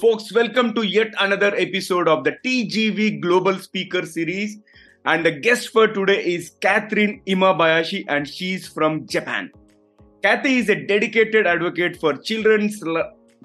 Folks, welcome to yet another episode of the TGV Global Speaker Series. And the guest for today is Catherine Imabayashi, and she's from Japan. Kathy is a dedicated advocate for children's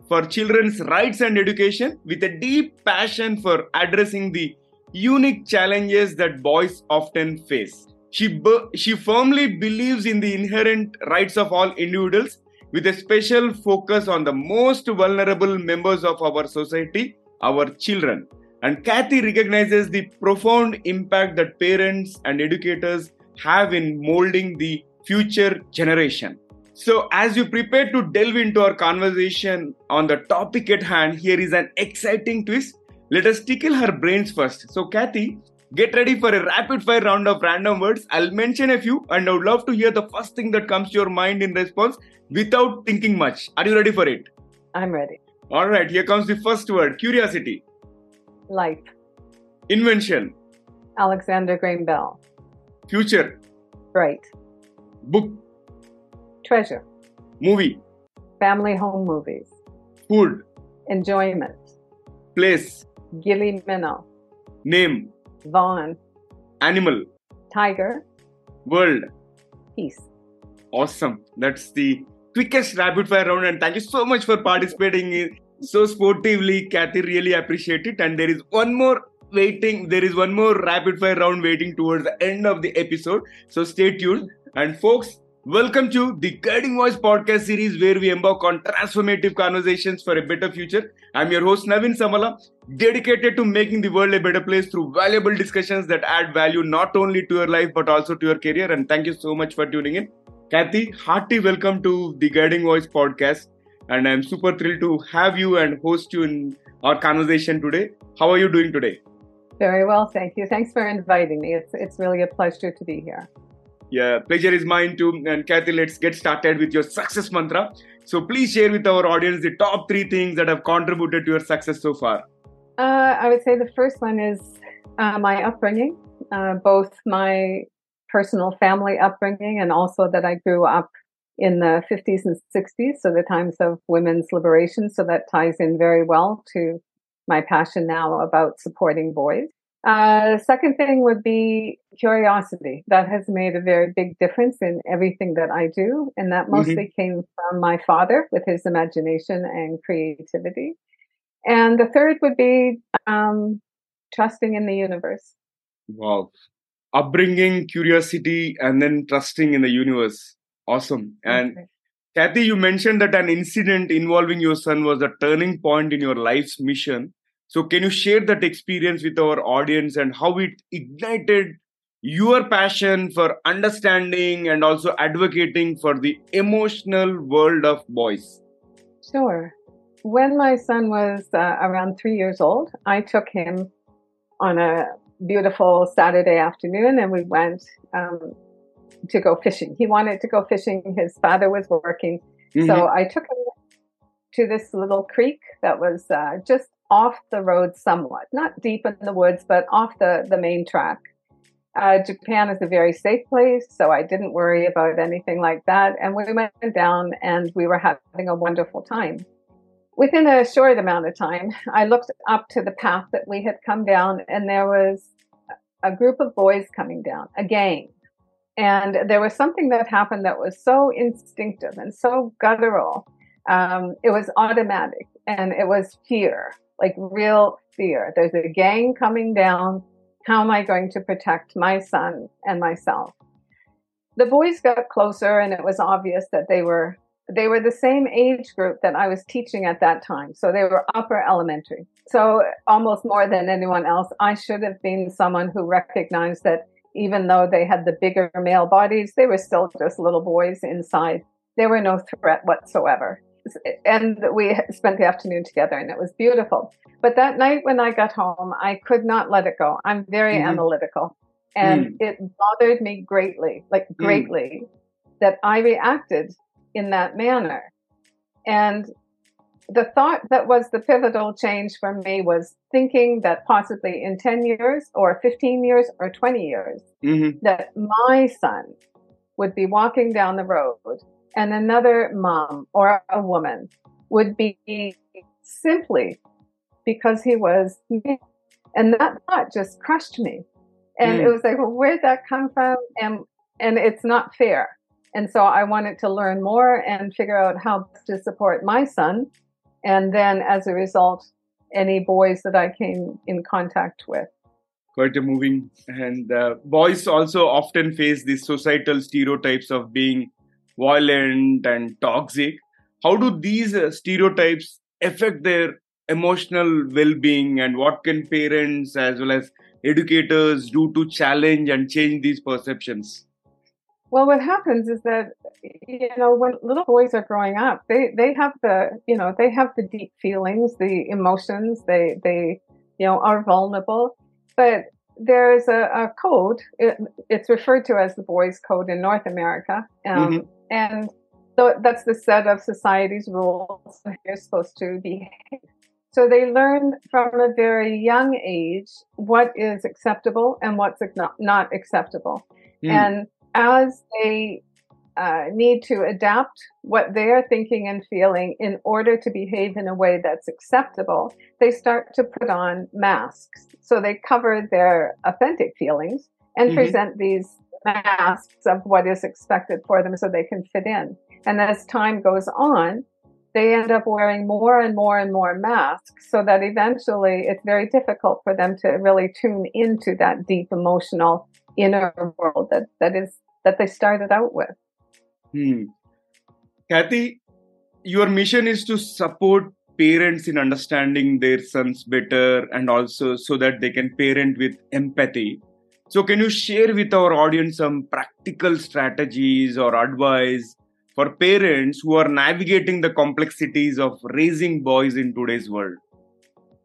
for children's rights and education with a deep passion for addressing the unique challenges that boys often face. She, she firmly believes in the inherent rights of all individuals with a special focus on the most vulnerable members of our society, our children. And Kathy recognizes the profound impact that parents and educators have in molding the future generation. So, as you prepare to delve into our conversation on the topic at hand, here is an exciting twist. Let us tickle her brains first. So, Kathy, get ready for a rapid fire round of random words. I'll mention a few, and I would love to hear the first thing that comes to your mind in response without thinking much. Are you ready for it? I'm ready. All right, here comes the first word curiosity. Life. Invention. Alexander Graham Bell. Future. Bright. Book. Treasure. Movie. Family home movies. Food. Enjoyment. Place. Gilly Minnow. Name. Vaughn. Animal. Tiger. World. Peace. Awesome. That's the quickest rapid fire round. And thank you so much for participating so sportively. Kathy, really appreciate it. And there is one more waiting. There is one more rapid fire round waiting towards the end of the episode. So stay tuned. And folks, welcome to the Guiding Voice podcast series where we embark on transformative conversations for a better future. I'm your host, Naveen Samala, dedicated to making the world a better place through valuable discussions that add value not only to your life but also to your career. And thank you so much for tuning in. Kathy, hearty welcome to the Guiding Voice podcast. And I'm super thrilled to have you and host you in our conversation today. How are you doing today? Very well, thank you. Thanks for inviting me. It's, it's really a pleasure to be here. Yeah, pleasure is mine too. And Kathy, let's get started with your success mantra. So please share with our audience the top three things that have contributed to your success so far. Uh, I would say the first one is uh, my upbringing, uh, both my personal family upbringing and also that I grew up in the 50s and 60s, so the times of women's liberation. So that ties in very well to my passion now about supporting boys. Uh, second thing would be curiosity. That has made a very big difference in everything that I do. And that mm-hmm. mostly mm-hmm. came from my father with his imagination and creativity. And the third would be um, trusting in the universe. Wow upbringing, curiosity, and then trusting in the universe. Awesome. And okay. Kathy, you mentioned that an incident involving your son was a turning point in your life's mission. So, can you share that experience with our audience and how it ignited your passion for understanding and also advocating for the emotional world of boys? Sure. When my son was uh, around three years old, I took him on a beautiful Saturday afternoon and we went um, to go fishing. He wanted to go fishing. His father was working. Mm-hmm. So I took him to this little creek that was uh, just off the road somewhat, not deep in the woods, but off the, the main track. Uh, Japan is a very safe place, so I didn't worry about anything like that. And we went down and we were having a wonderful time. Within a short amount of time, I looked up to the path that we had come down, and there was a group of boys coming down, a gang. And there was something that happened that was so instinctive and so guttural. Um, it was automatic and it was fear, like real fear. There's a gang coming down. How am I going to protect my son and myself? The boys got closer and it was obvious that they were they were the same age group that I was teaching at that time. So they were upper elementary. So almost more than anyone else, I should have been someone who recognized that even though they had the bigger male bodies, they were still just little boys inside. They were no threat whatsoever. And we spent the afternoon together and it was beautiful. But that night when I got home, I could not let it go. I'm very mm-hmm. analytical and mm. it bothered me greatly, like mm. greatly, mm. that I reacted in that manner. And the thought that was the pivotal change for me was thinking that possibly in 10 years or 15 years or 20 years, mm-hmm. that my son would be walking down the road and another mom or a woman would be simply because he was male. And that thought just crushed me. And mm. it was like, well, where'd that come from? And and it's not fair. And so I wanted to learn more and figure out how to support my son. And then as a result, any boys that I came in contact with. Quite a moving. And uh, boys also often face these societal stereotypes of being violent and toxic. How do these uh, stereotypes affect their emotional well being, and what can parents as well as educators do to challenge and change these perceptions? Well, what happens is that you know when little boys are growing up, they they have the you know they have the deep feelings, the emotions. They they you know are vulnerable, but there's a, a code. It, it's referred to as the boys' code in North America, um, mm-hmm. and so that's the set of society's rules you're supposed to behave. So they learn from a very young age what is acceptable and what's not, not acceptable. Mm. And as they uh, need to adapt what they're thinking and feeling in order to behave in a way that's acceptable, they start to put on masks. So they cover their authentic feelings and mm-hmm. present these masks of what is expected for them so they can fit in. And as time goes on, they end up wearing more and more and more masks so that eventually it's very difficult for them to really tune into that deep emotional inner world that, that is that they started out with. Hmm. Kathy, your mission is to support parents in understanding their sons better and also so that they can parent with empathy. So, can you share with our audience some practical strategies or advice for parents who are navigating the complexities of raising boys in today's world?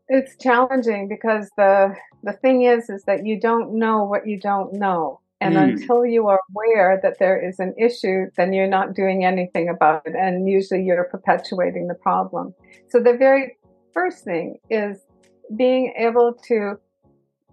It's challenging because the the thing is is that you don't know what you don't know. And mm. until you are aware that there is an issue, then you're not doing anything about it. And usually you're perpetuating the problem. So the very first thing is being able to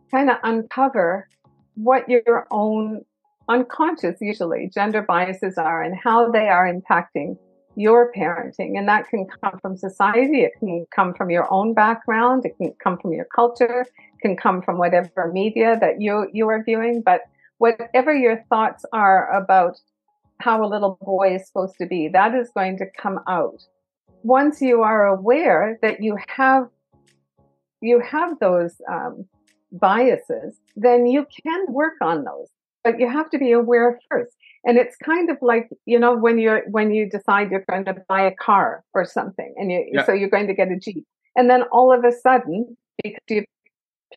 kind of uncover what your own unconscious, usually, gender biases are and how they are impacting your parenting. And that can come from society. It can come from your own background. It can come from your culture. It can come from whatever media that you, you are viewing. But whatever your thoughts are about how a little boy is supposed to be, that is going to come out. Once you are aware that you have you have those um, biases, then you can work on those. But you have to be aware first. And it's kind of like, you know, when you're when you decide you're going to buy a car or something, and you yeah. so you're going to get a Jeep. And then all of a sudden, because you've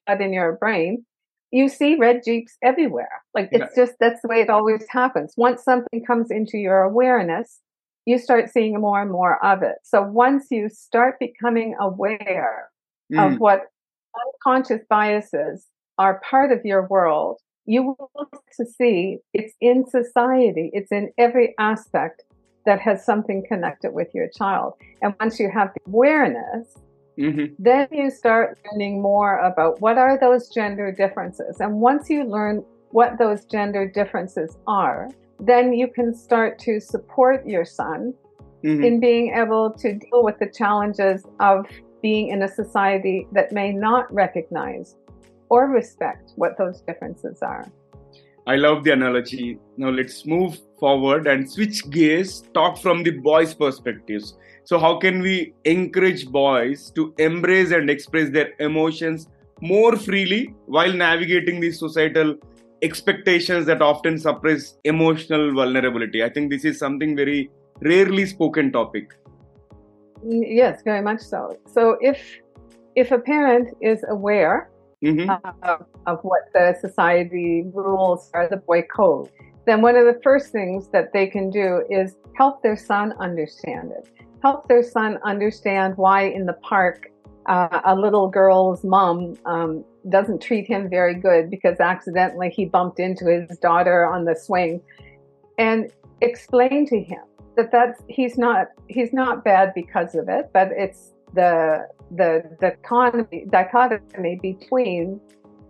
had in your brain, you see red Jeeps everywhere. Like it's just that's the way it always happens. Once something comes into your awareness, you start seeing more and more of it. So once you start becoming aware mm. of what unconscious biases are part of your world, you will to see it's in society, it's in every aspect that has something connected with your child. And once you have the awareness, Mm-hmm. Then you start learning more about what are those gender differences. And once you learn what those gender differences are, then you can start to support your son mm-hmm. in being able to deal with the challenges of being in a society that may not recognize or respect what those differences are. I love the analogy. Now let's move forward and switch gears, talk from the boys' perspectives. So, how can we encourage boys to embrace and express their emotions more freely while navigating these societal expectations that often suppress emotional vulnerability? I think this is something very rarely spoken topic. Yes, very much so. So, if if a parent is aware mm-hmm. of, of what the society rules are, the boy code, then one of the first things that they can do is help their son understand it help their son understand why in the park uh, a little girl's mom um, doesn't treat him very good because accidentally he bumped into his daughter on the swing, and explain to him that that's he's not he's not bad because of it, but it's the the dichotomy, dichotomy between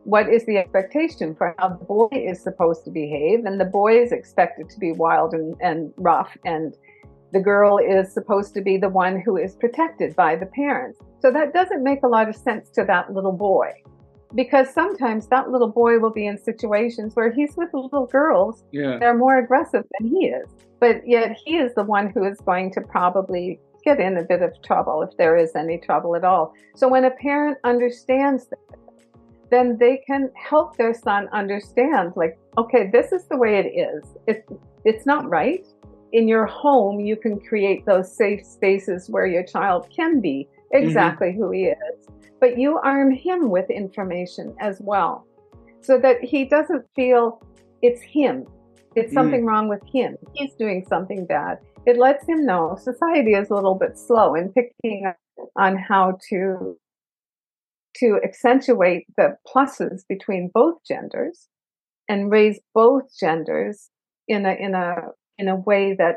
what is the expectation for how the boy is supposed to behave, and the boy is expected to be wild and, and rough and the girl is supposed to be the one who is protected by the parents. So that doesn't make a lot of sense to that little boy because sometimes that little boy will be in situations where he's with little girls. Yeah. They're more aggressive than he is. But yet he is the one who is going to probably get in a bit of trouble if there is any trouble at all. So when a parent understands that, then they can help their son understand like, okay, this is the way it is. It's, it's not right. In your home, you can create those safe spaces where your child can be mm-hmm. exactly mm-hmm. who he is but you arm him with information as well so that he doesn't feel it's him. It's mm. something mm. wrong with him. He's doing something bad. It lets him know society is a little bit slow in picking up on how to to accentuate the pluses between both genders and raise both genders in a in a in a way that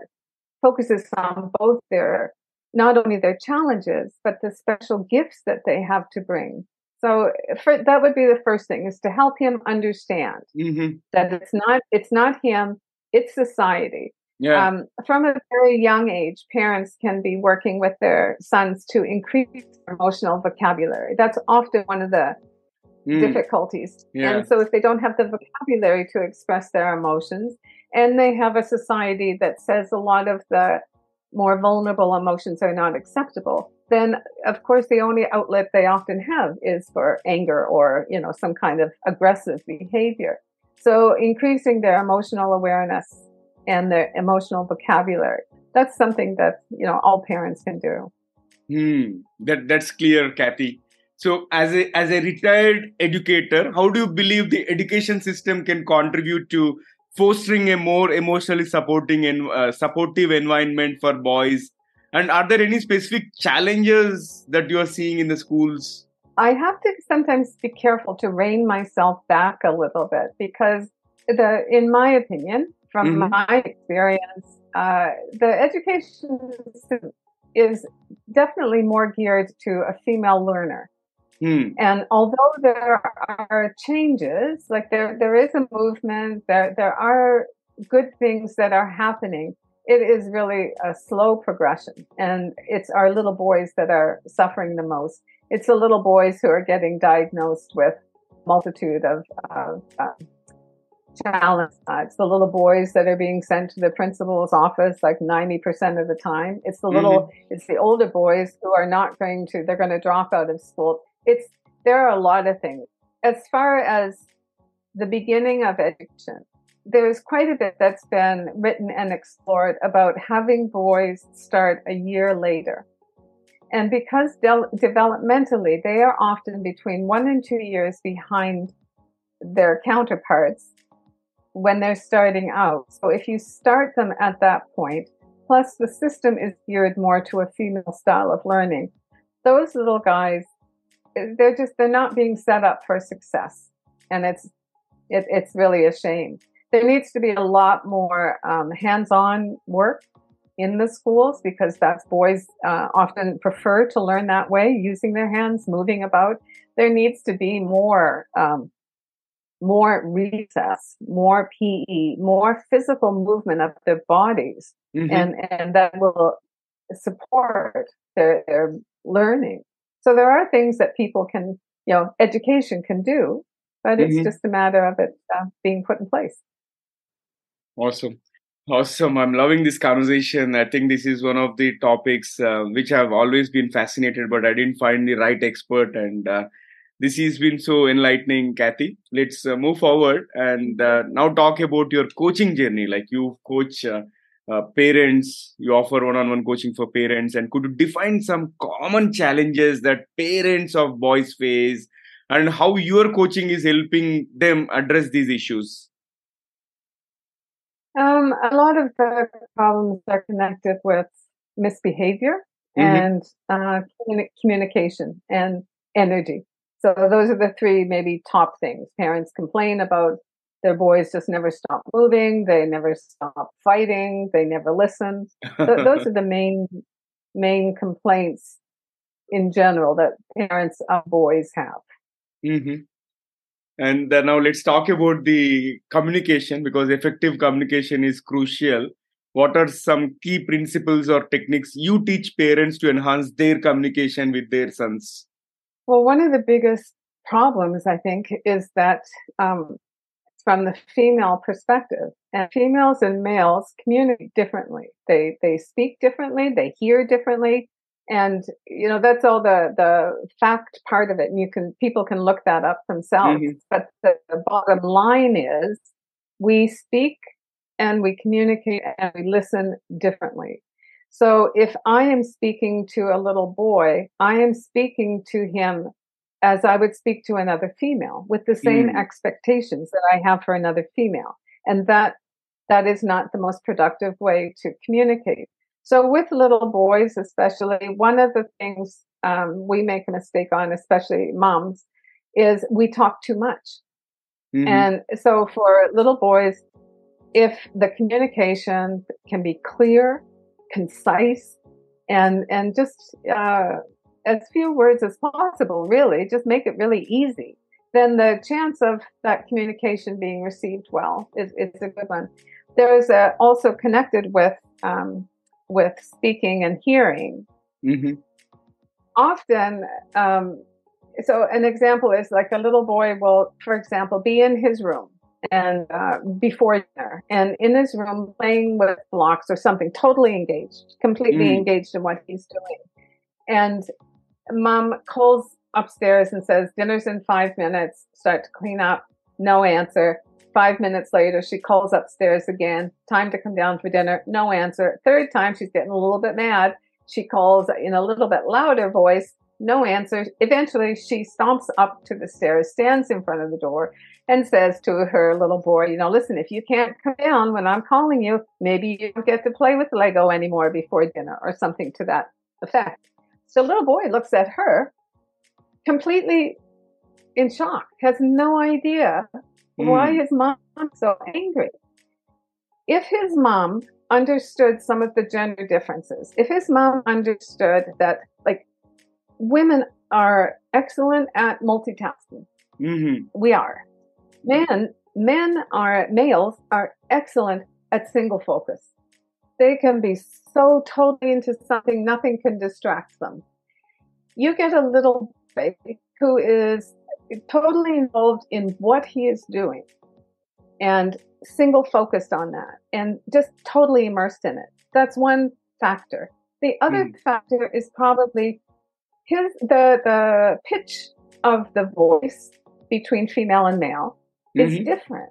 focuses on both their not only their challenges, but the special gifts that they have to bring. So for, that would be the first thing is to help him understand mm-hmm. that it's not, it's not him, it's society. Yeah. Um, from a very young age, parents can be working with their sons to increase emotional vocabulary. That's often one of the mm. difficulties. Yeah. And so if they don't have the vocabulary to express their emotions, and they have a society that says a lot of the more vulnerable emotions are not acceptable, then of course the only outlet they often have is for anger or, you know, some kind of aggressive behavior. So increasing their emotional awareness and their emotional vocabulary, that's something that, you know, all parents can do. Hmm. That that's clear, Kathy. So as a as a retired educator, how do you believe the education system can contribute to fostering a more emotionally supporting and uh, supportive environment for boys. And are there any specific challenges that you are seeing in the schools? I have to sometimes be careful to rein myself back a little bit because the in my opinion from mm-hmm. my experience uh, the education system is definitely more geared to a female learner Hmm. And although there are changes, like there, there is a movement, there, there are good things that are happening. It is really a slow progression and it's our little boys that are suffering the most. It's the little boys who are getting diagnosed with multitude of, of uh, challenges. Uh, it's the little boys that are being sent to the principal's office like 90% of the time. It's the little, mm-hmm. it's the older boys who are not going to, they're going to drop out of school it's there are a lot of things. As far as the beginning of education, there's quite a bit that's been written and explored about having boys start a year later. And because de- developmentally, they are often between one and two years behind their counterparts when they're starting out. So if you start them at that point, plus the system is geared more to a female style of learning, those little guys they're just they're not being set up for success, and it's it, it's really a shame. There needs to be a lot more um, hands-on work in the schools because that's boys uh, often prefer to learn that way, using their hands, moving about. There needs to be more um, more recess, more PE, more physical movement of their bodies, mm-hmm. and and that will support their their learning. So there are things that people can, you know, education can do, but it's mm-hmm. just a matter of it uh, being put in place. Awesome. Awesome. I'm loving this conversation. I think this is one of the topics uh, which I've always been fascinated, but I didn't find the right expert. And uh, this has been so enlightening, Kathy. Let's uh, move forward and uh, now talk about your coaching journey. Like you coach uh, parents you offer one-on-one coaching for parents and could you define some common challenges that parents of boys face and how your coaching is helping them address these issues? Um, a lot of the problems are connected with misbehavior mm-hmm. and uh, communication and energy. So those are the three maybe top things. Parents complain about their boys just never stop moving. They never stop fighting. They never listen. Th- those are the main main complaints in general that parents of boys have. Mm-hmm. And uh, now let's talk about the communication because effective communication is crucial. what are some key principles or techniques you teach parents to enhance their communication with their sons? Well, one of the biggest problems, I think, is that um, from the female perspective, and females and males communicate differently. They they speak differently. They hear differently, and you know that's all the the fact part of it. And you can people can look that up themselves. Mm-hmm. But the, the bottom line is, we speak and we communicate and we listen differently. So if I am speaking to a little boy, I am speaking to him as I would speak to another female with the same mm. expectations that I have for another female. And that, that is not the most productive way to communicate. So with little boys, especially, one of the things um, we make a mistake on, especially moms, is we talk too much. Mm-hmm. And so for little boys, if the communication can be clear, concise, and and just uh, as few words as possible, really, just make it really easy, then the chance of that communication being received well is, is a good one. There is a, also connected with um, with speaking and hearing. Mm-hmm. Often, um, so an example is like a little boy will, for example, be in his room and uh, before dinner and in his room playing with blocks or something totally engaged completely mm. engaged in what he's doing and mom calls upstairs and says dinner's in five minutes. Start to clean up. No answer. Five minutes later she calls upstairs again. Time to come down for dinner. No answer. Third time she's getting a little bit mad. She calls in a little bit louder voice. No answer. Eventually she stomps up to the stairs stands in front of the door and says to her little boy, you know, listen, if you can't come down when I'm calling you, maybe you don't get to play with Lego anymore before dinner or something to that effect. So little boy looks at her completely in shock, has no idea mm. why his mom so angry. If his mom understood some of the gender differences, if his mom understood that like women are excellent at multitasking, mm-hmm. we are men men are males are excellent at single focus they can be so totally into something nothing can distract them you get a little baby who is totally involved in what he is doing and single focused on that and just totally immersed in it that's one factor the other mm. factor is probably his the the pitch of the voice between female and male mm-hmm. is different.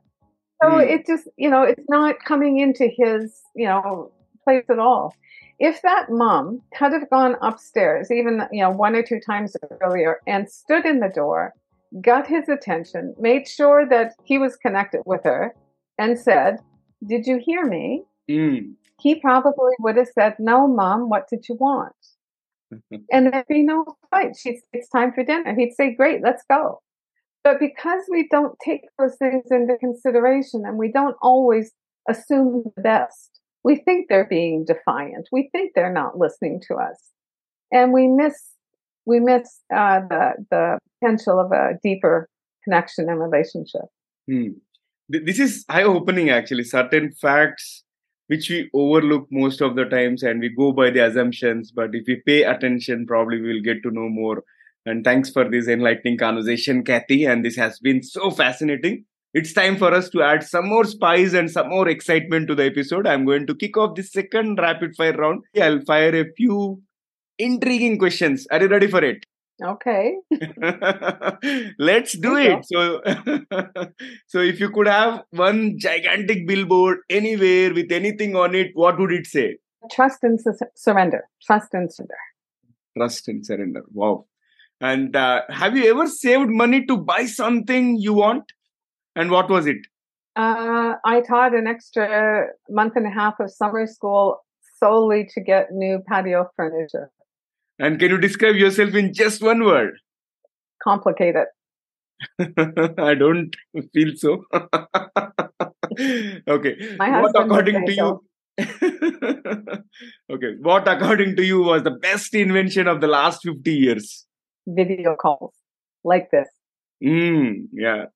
So mm. it just, you know, it's not coming into his, you know, place at all. If that mom had have gone upstairs, even, you know, one or two times earlier and stood in the door, got his attention, made sure that he was connected with her and said, did you hear me? Mm. He probably would have said, no, mom, what did you want? and there'd be no fight. She'd say, it's time for dinner. He'd say, great, let's go. But because we don't take those things into consideration and we don't always assume the best, we think they're being defiant. We think they're not listening to us, and we miss we miss uh, the the potential of a deeper connection and relationship. Hmm. This is eye opening, actually. Certain facts which we overlook most of the times, and we go by the assumptions. But if we pay attention, probably we'll get to know more and thanks for this enlightening conversation, Kathy. And this has been so fascinating. It's time for us to add some more spice and some more excitement to the episode. I'm going to kick off the second rapid fire round. I'll fire a few intriguing questions. Are you ready for it? Okay. Let's do it. So, so if you could have one gigantic billboard anywhere with anything on it, what would it say? Trust and su- surrender. Trust and surrender. Trust and surrender. Wow. And uh, have you ever saved money to buy something you want? And what was it? Uh, I taught an extra month and a half of summer school solely to get new patio furniture. And can you describe yourself in just one word? Complicated. I don't feel so. okay. what according to you? okay. What according to you was the best invention of the last 50 years? video calls like this. Mm, yeah.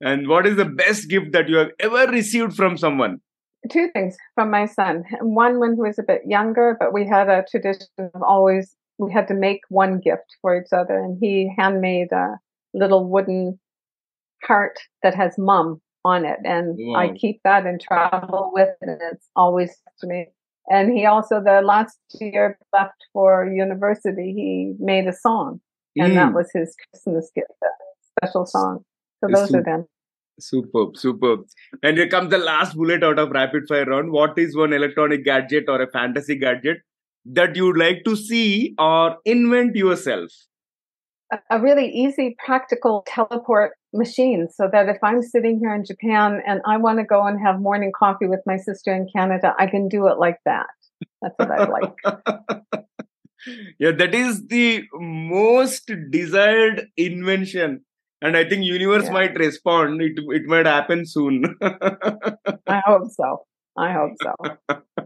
And what is the best gift that you have ever received from someone? two things from my son. One when he was a bit younger, but we had a tradition of always we had to make one gift for each other, and he handmade a little wooden heart that has mum on it, and wow. I keep that and travel with it. And it's always to me. And he also the last year left for university, he made a song, and mm. that was his Christmas gift, a special song. So those are them. Superb, superb. And here comes the last bullet out of rapid fire round. What is one electronic gadget or a fantasy gadget that you'd like to see or invent yourself? A really easy, practical teleport machine so that if I'm sitting here in Japan and I want to go and have morning coffee with my sister in Canada, I can do it like that. That's what I like. yeah, that is the most desired invention and i think universe yeah. might respond. It it might happen soon. I hope so. I hope so.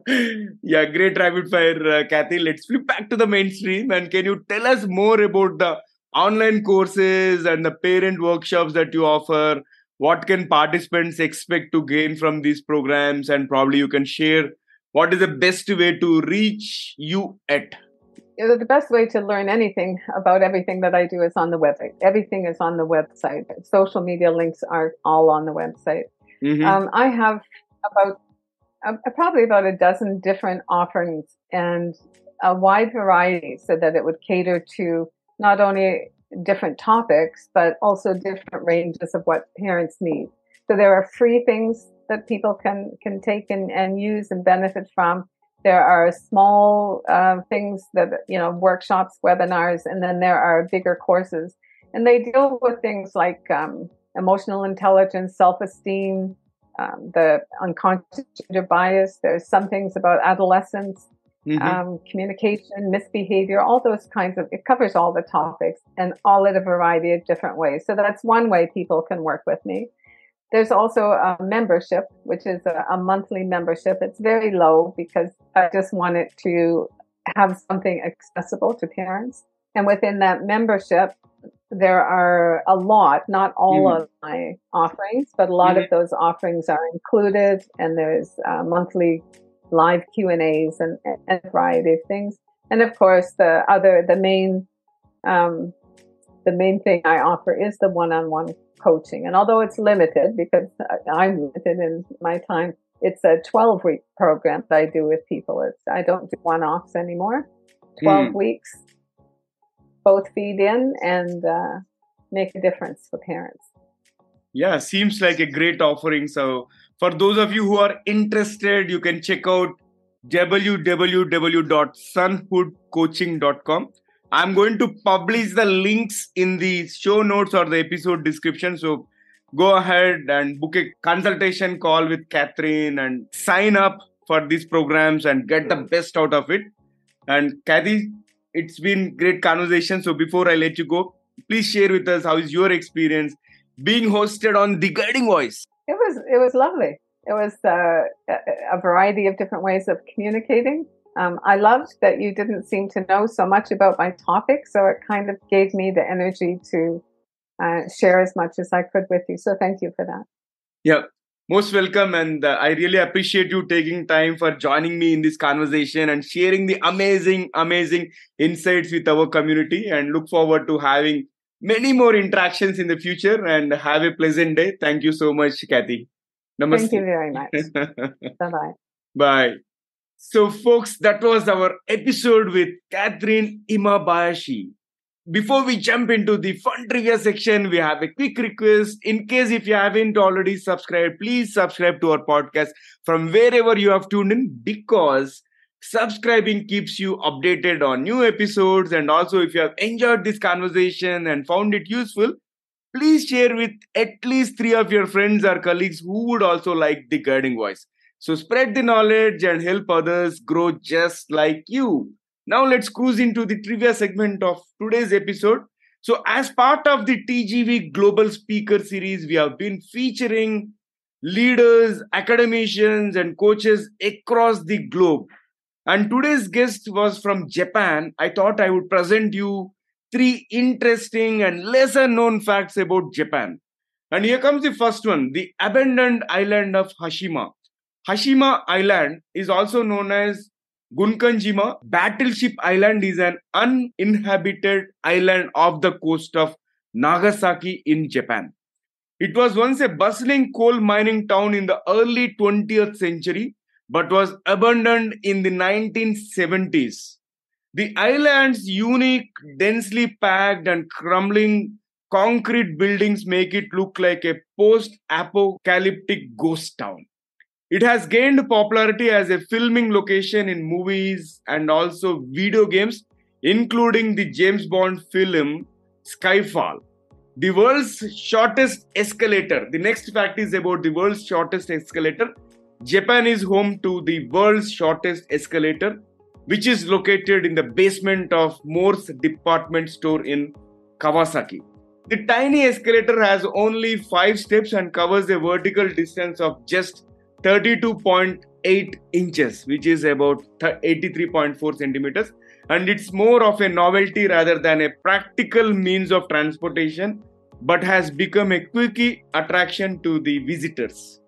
Yeah great rapid fire uh, kathy let's flip back to the mainstream. And can you tell us more about the online courses and the parent workshops that you offer? What can participants expect to gain from these programs? And probably you can share what is the best way to reach you at the best way to learn anything about everything that I do is on the website. Everything is on the website. Social media links are all on the website. Mm-hmm. Um, I have about uh, probably about a dozen different offerings and a wide variety so that it would cater to not only different topics, but also different ranges of what parents need. So there are free things that people can, can take and, and use and benefit from. There are small uh, things that, you know, workshops, webinars, and then there are bigger courses. And they deal with things like um, emotional intelligence, self esteem, um, the unconscious bias. There's some things about adolescence, mm-hmm. um, communication, misbehavior, all those kinds of, it covers all the topics and all in a variety of different ways. So that's one way people can work with me. There's also a membership, which is a, a, monthly membership. It's very low because I just wanted to have something accessible to parents. And within that membership, there are a lot, not all mm-hmm. of my offerings, but a lot mm-hmm. of those offerings are included. And there's uh, monthly live Q and A's and, and a variety of things. And of course, the other, the main, um, the main thing I offer is the one-on-one coaching. And although it's limited because I'm limited in my time, it's a 12 week program that I do with people. It's, I don't do one offs anymore. 12 mm. weeks, both feed in and uh, make a difference for parents. Yeah, seems like a great offering. So, for those of you who are interested, you can check out www.sunhoodcoaching.com I'm going to publish the links in the show notes or the episode description. So go ahead and book a consultation call with Catherine and sign up for these programs and get the best out of it. And Kathy, it's been great conversation. So before I let you go, please share with us how is your experience being hosted on The Guiding Voice. It was it was lovely. It was uh, a variety of different ways of communicating um, I loved that you didn't seem to know so much about my topic, so it kind of gave me the energy to uh, share as much as I could with you. So thank you for that. Yeah, most welcome, and uh, I really appreciate you taking time for joining me in this conversation and sharing the amazing, amazing insights with our community. And look forward to having many more interactions in the future. And have a pleasant day. Thank you so much, Kathy. Namaste. Thank you very much. bye bye. So, folks, that was our episode with Catherine Imabayashi. Before we jump into the fun trivia section, we have a quick request. In case if you haven't already subscribed, please subscribe to our podcast from wherever you have tuned in because subscribing keeps you updated on new episodes. And also, if you have enjoyed this conversation and found it useful, please share with at least three of your friends or colleagues who would also like the guiding voice. So spread the knowledge and help others grow just like you. Now let's cruise into the trivia segment of today's episode. So, as part of the TGV Global Speaker Series, we have been featuring leaders, academicians, and coaches across the globe. And today's guest was from Japan. I thought I would present you three interesting and lesser known facts about Japan. And here comes the first one the abandoned island of Hashima Hashima Island is also known as Gunkanjima Battleship Island is an uninhabited island off the coast of Nagasaki in Japan. It was once a bustling coal mining town in the early 20th century but was abandoned in the 1970s. The island's unique, densely packed, and crumbling concrete buildings make it look like a post apocalyptic ghost town. It has gained popularity as a filming location in movies and also video games, including the James Bond film Skyfall. The world's shortest escalator. The next fact is about the world's shortest escalator. Japan is home to the world's shortest escalator, which is located in the basement of More's department store in Kawasaki. The tiny escalator has only 5 steps and covers a vertical distance of just 32.8 inches, which is about 83.4 centimeters. And it's more of a novelty rather than a practical means of transportation, but has become a quirky attraction to the visitors.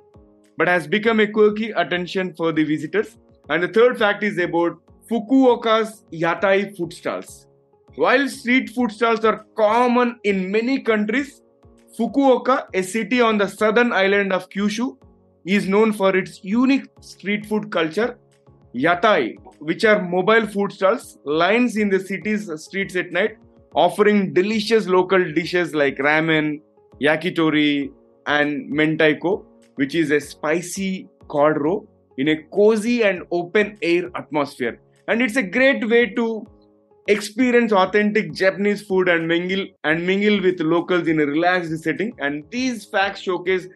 But has become a quirky attention for the visitors. And the third fact is about Fukuoka's yatai food stalls. While street food stalls are common in many countries, Fukuoka, a city on the southern island of Kyushu, is known for its unique street food culture. Yatai, which are mobile food stalls, lines in the city's streets at night, offering delicious local dishes like ramen, yakitori, and mentaiko, which is a spicy cod roe in a cozy and open air atmosphere. And it's a great way to experience authentic Japanese food and mingle and mingle with locals in a relaxed setting. And these facts showcase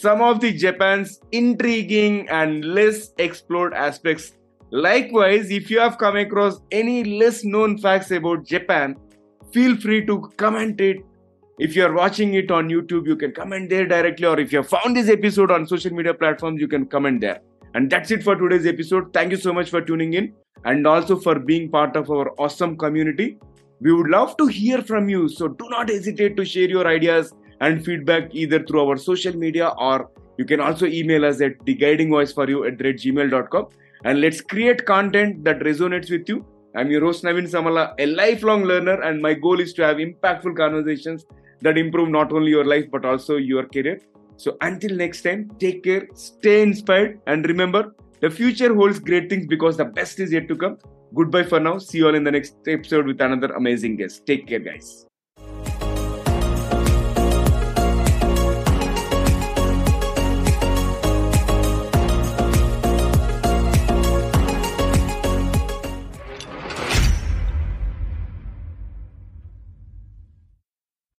some of the Japan's intriguing and less explored aspects. Likewise, if you have come across any less known facts about Japan, feel free to comment it. If you are watching it on YouTube, you can comment there directly, or if you have found this episode on social media platforms, you can comment there. And that's it for today's episode. Thank you so much for tuning in and also for being part of our awesome community. We would love to hear from you, so do not hesitate to share your ideas and feedback either through our social media or you can also email us at theguidingvoiceforyou at gmail.com and let's create content that resonates with you. I'm your host Naveen Samala, a lifelong learner, and my goal is to have impactful conversations that improve not only your life but also your career. So until next time, take care, stay inspired, and remember the future holds great things because the best is yet to come. Goodbye for now. See you all in the next episode with another amazing guest. Take care, guys.